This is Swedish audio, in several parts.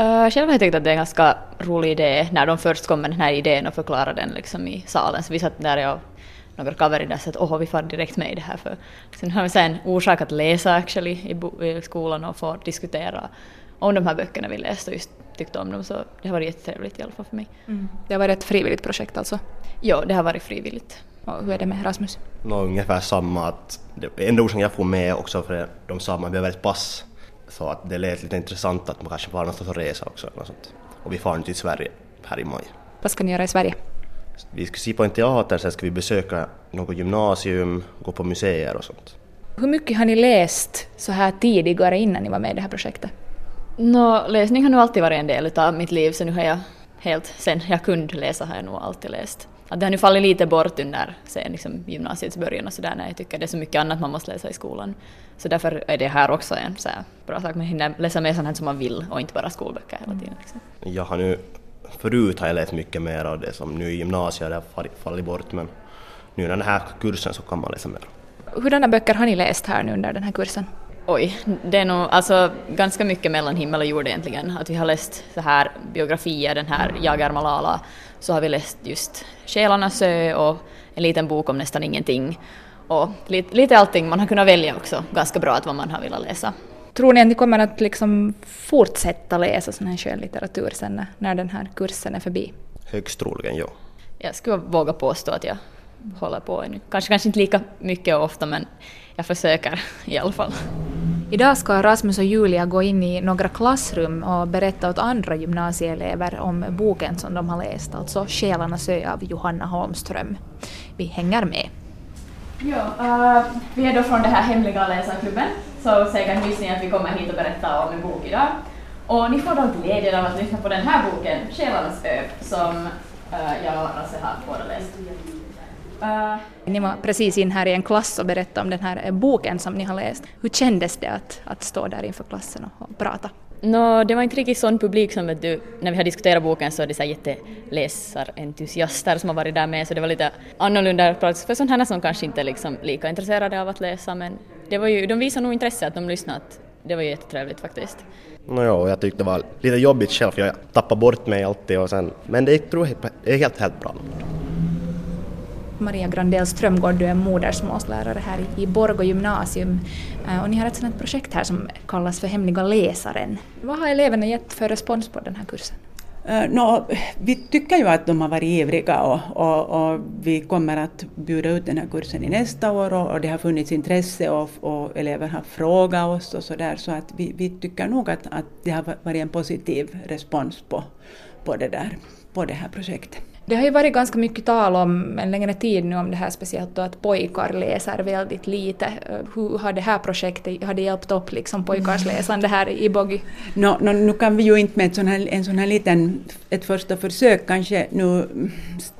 Uh, själv har jag tyckt att det är en ganska rolig idé när de först kom med den här idén och förklarade den liksom i salen. Så vi satt där och några cover där så att åh, vi far direkt med i det här. För sen har vi sen orsak att läsa actually i, i skolan och få diskutera om de här böckerna vi läste och just tyckte om dem så det har varit jättetrevligt i alla fall för mig. Mm. Det har varit ett frivilligt projekt alltså? Ja, det har varit frivilligt. Och hur är det med Rasmus? Nå, ungefär samma. Att det enda orsaken jag får med också för de sa att man behöver ett pass. Så att det lät lite intressant att man kanske får någonstans att resa också. Eller sånt. Och vi far nu till Sverige här i maj. Vad ska ni göra i Sverige? Vi ska se på en teater, sen ska vi besöka något gymnasium, gå på museer och sånt. Hur mycket har ni läst så här tidigare innan ni var med i det här projektet? Nå, läsning har nog alltid varit en del av mitt liv så nu har jag helt, sen jag kunde läsa har jag nog alltid läst. Att det har nu fallit lite bort under sen liksom gymnasiets början och sådär när jag tycker det är så mycket annat man måste läsa i skolan. Så därför är det här också en så bra sak, man hinner läsa mer sånt som man vill och inte bara skolböcker hela tiden. Liksom. Jag har nu, förut har jag läst mycket mer av det som nu i gymnasiet har fallit bort men nu när den här kursen så kan man läsa mer. Hurdana böcker har ni läst här nu under den här kursen? Oj, det är nog alltså ganska mycket mellan himmel och jord egentligen. Att vi har läst så här biografier, den här Jag är Malala, så har vi läst just Själarnas ö och en liten bok om nästan ingenting. Och lite, lite allting, man har kunnat välja också ganska bra att vad man har velat läsa. Tror ni att ni kommer att liksom fortsätta läsa sån här skönlitteratur sen när den här kursen är förbi? Högst troligen, ja. Jag skulle våga påstå att jag håller på ännu. Kanske, kanske inte lika mycket och ofta men jag försöker i alla fall. Idag ska Rasmus och Julia gå in i några klassrum och berätta åt andra gymnasieelever om boken som de har läst, alltså Själarnas ö av Johanna Holmström. Vi hänger med. Ja, uh, vi är då från den här hemliga läsarklubben, så säkert visste ni att vi kommer hit och berättar om en bok idag. Och ni får då glädjen av att lyssna på den här boken, Själarnas ö, som uh, jag och Rasse har båda läst. Uh, ni var precis in här i en klass och berättade om den här boken som ni har läst. Hur kändes det att, att stå där inför klassen och, och prata? No, det var inte riktigt sån publik som du, när vi har diskuterat boken så är det så jätteläsarentusiaster som har varit där med så det var lite annorlunda för sådana här som kanske inte är liksom lika intresserade av att läsa men det var ju, de visade nog intresse att de lyssnade. Det var ju jättetrevligt faktiskt. Nåja, jag tyckte det var lite jobbigt själv jag tappade bort mig alltid och sen, men det gick tror jag, helt, helt bra. Maria Grandell Strömgård, du är modersmålslärare här i Borgå gymnasium eh, och ni har ett sådant projekt här som kallas för Hemliga läsaren. Vad har eleverna gett för respons på den här kursen? Eh, no, vi tycker ju att de har varit ivriga och, och, och, vi kommer att bjuda ut den här kursen i nästa år och, och det har funnits intresse och, och elever har frågat oss och sådär så att vi, vi tycker nog att, att det har varit en positiv respons på, på, det, där, på det här projektet. Det har ju varit ganska mycket tal om en längre tid nu om det här speciellt då att pojkar läser väldigt lite. Hur har det här projektet har det hjälpt upp liksom pojkars mm. läsande här i Bogi? No, no, nu kan vi ju inte med sån här, en sån här liten, ett första försök kanske nu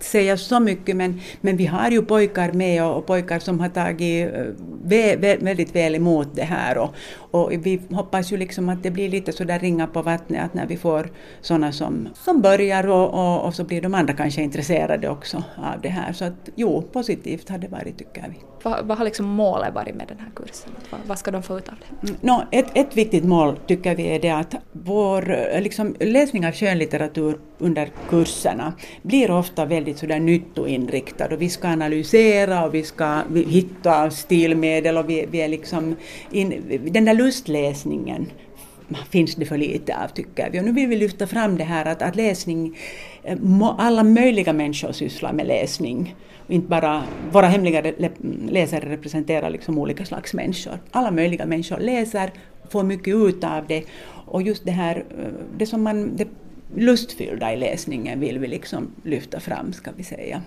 säga så mycket men, men vi har ju pojkar med och, och pojkar som har tagit eh, väldigt väl emot det här och, och vi hoppas ju liksom att det blir lite så där ringa på vattnet att när vi får sådana som, som börjar och, och, och så blir de andra kanske intresserade också av det här. Så att jo, positivt har det varit tycker vi. Vad, vad har liksom målet varit med den här kursen? Vad, vad ska de få ut av det? Mm, no, ett, ett viktigt mål tycker vi är det att vår liksom, läsning av skönlitteratur under kurserna blir ofta väldigt sådär nyttoinriktad och vi ska analysera och vi ska hitta stilmedel och vi, vi är liksom in, den där lustläsningen finns det för lite av tycker vi. Och nu vill vi lyfta fram det här att, att läsning, eh, alla möjliga människor sysslar med läsning. Inte bara våra hemliga läsare representerar liksom olika slags människor. Alla möjliga människor läser, får mycket ut av det och just det här, eh, det som man, det lustfyllda i läsningen vill vi liksom lyfta fram, ska vi säga.